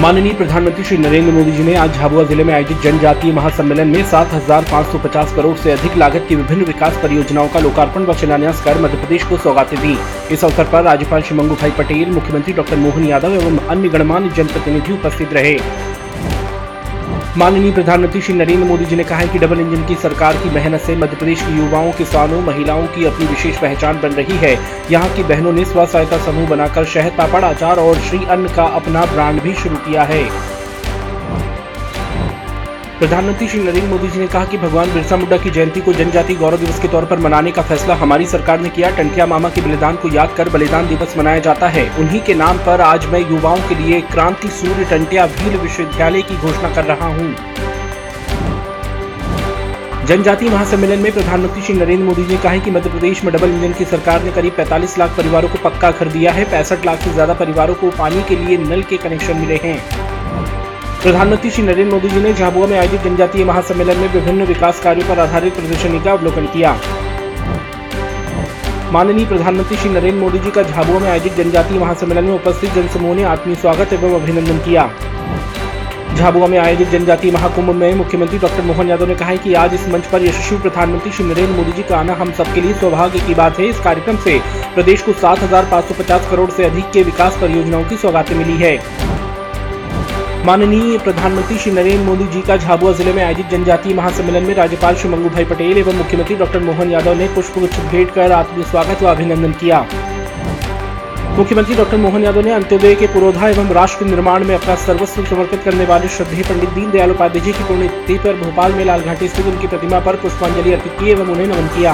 माननीय प्रधानमंत्री श्री नरेंद्र मोदी जी ने आज झाबुआ ज़िले में आयोजित जनजातीय महासम्मेलन में 7,550 करोड़ से अधिक लागत की विभिन्न विकास परियोजनाओं का लोकार्पण व शिलान्यास कर मध्य प्रदेश को सौगातें दी। इस अवसर पर राज्यपाल श्री मंगू भाई पटेल मुख्यमंत्री डॉक्टर मोहन यादव एवं अन्य गणमान्य जनप्रतिनिधि उपस्थित रहे। माननीय प्रधानमंत्री श्री नरेंद्र मोदी जी ने कहा है कि डबल इंजन की सरकार की मेहनत से मध्य प्रदेश के युवाओं, किसानों, महिलाओं की अपनी विशेष पहचान बन रही है। यहाँ की बहनों ने स्व सहायता समूह बनाकर शहद पापड़, अचार और श्री अन्न का अपना ब्रांड भी शुरू किया है। प्रधानमंत्री श्री नरेंद्र मोदी जी ने कहा कि भगवान बिरसा मुंडा की जयंती को जनजाति गौरव दिवस के तौर पर मनाने का फैसला हमारी सरकार ने किया। टंटिया मामा के बलिदान को याद कर बलिदान दिवस मनाया जाता है। उन्हीं के नाम पर आज मैं युवाओं के लिए क्रांति सूर्य टंटिया भील विश्वविद्यालय की घोषणा कर रहा हूँ। जनजाति महासम्मेलन में प्रधानमंत्री श्री नरेंद्र मोदी ने कहा कि मध्य प्रदेश में डबल इंजन की सरकार ने करीब 45 लाख परिवारों को पक्का घर दिया है। पैंसठ लाख से ज़्यादा परिवारों को पानी के लिए नल के कनेक्शन मिले हैं। प्रधानमंत्री श्री नरेंद्र मोदी जी ने झाबुआ में आयोजित जनजातीय महासम्मेलन में विभिन्न विकास कार्यों पर आधारित प्रदर्शनी का अवलोकन किया। माननीय प्रधानमंत्री श्री नरेंद्र मोदी जी का झाबुआ में आयोजित जनजातीय महासम्मेलन में उपस्थित जनसमूह ने आत्मीय स्वागत एवं अभिनंदन किया। झाबुआ में आयोजित जनजातीय महाकुंभ में मुख्यमंत्री डॉक्टर मोहन यादव ने कहा कि आज इस मंच पर यशस्वी प्रधानमंत्री श्री नरेंद्र मोदी जी का आना हम सबके लिए सौभाग्य की बात है। इस कार्यक्रम से प्रदेश को 7,550 करोड़ से अधिक के विकास परियोजनाओं की सौगातें मिली है। माननीय प्रधानमंत्री श्री नरेंद्र मोदी जी का झाबुआ ज़िले में आयोजित जनजातीय महासम्मेलन में राज्यपाल श्री मंगू भाई पटेल एवं मुख्यमंत्री डॉक्टर मोहन यादव ने पुष्पगुच्छ भेंट कर आत्मीय स्वागत व अभिनंदन किया। मुख्यमंत्री डॉक्टर मोहन यादव ने अंत्योदय के पुरोधा एवं राष्ट्र निर्माण में अपना सर्वस्व समर्पित करने वाले श्रद्धेय पंडित दीनदयाल उपाध्याय जी की पुण्यतिथि पर भोपाल में लाल घाटी स्थित उनकी प्रतिमा पर पुष्पांजलि अर्पित की एवं उन्हें नमन किया।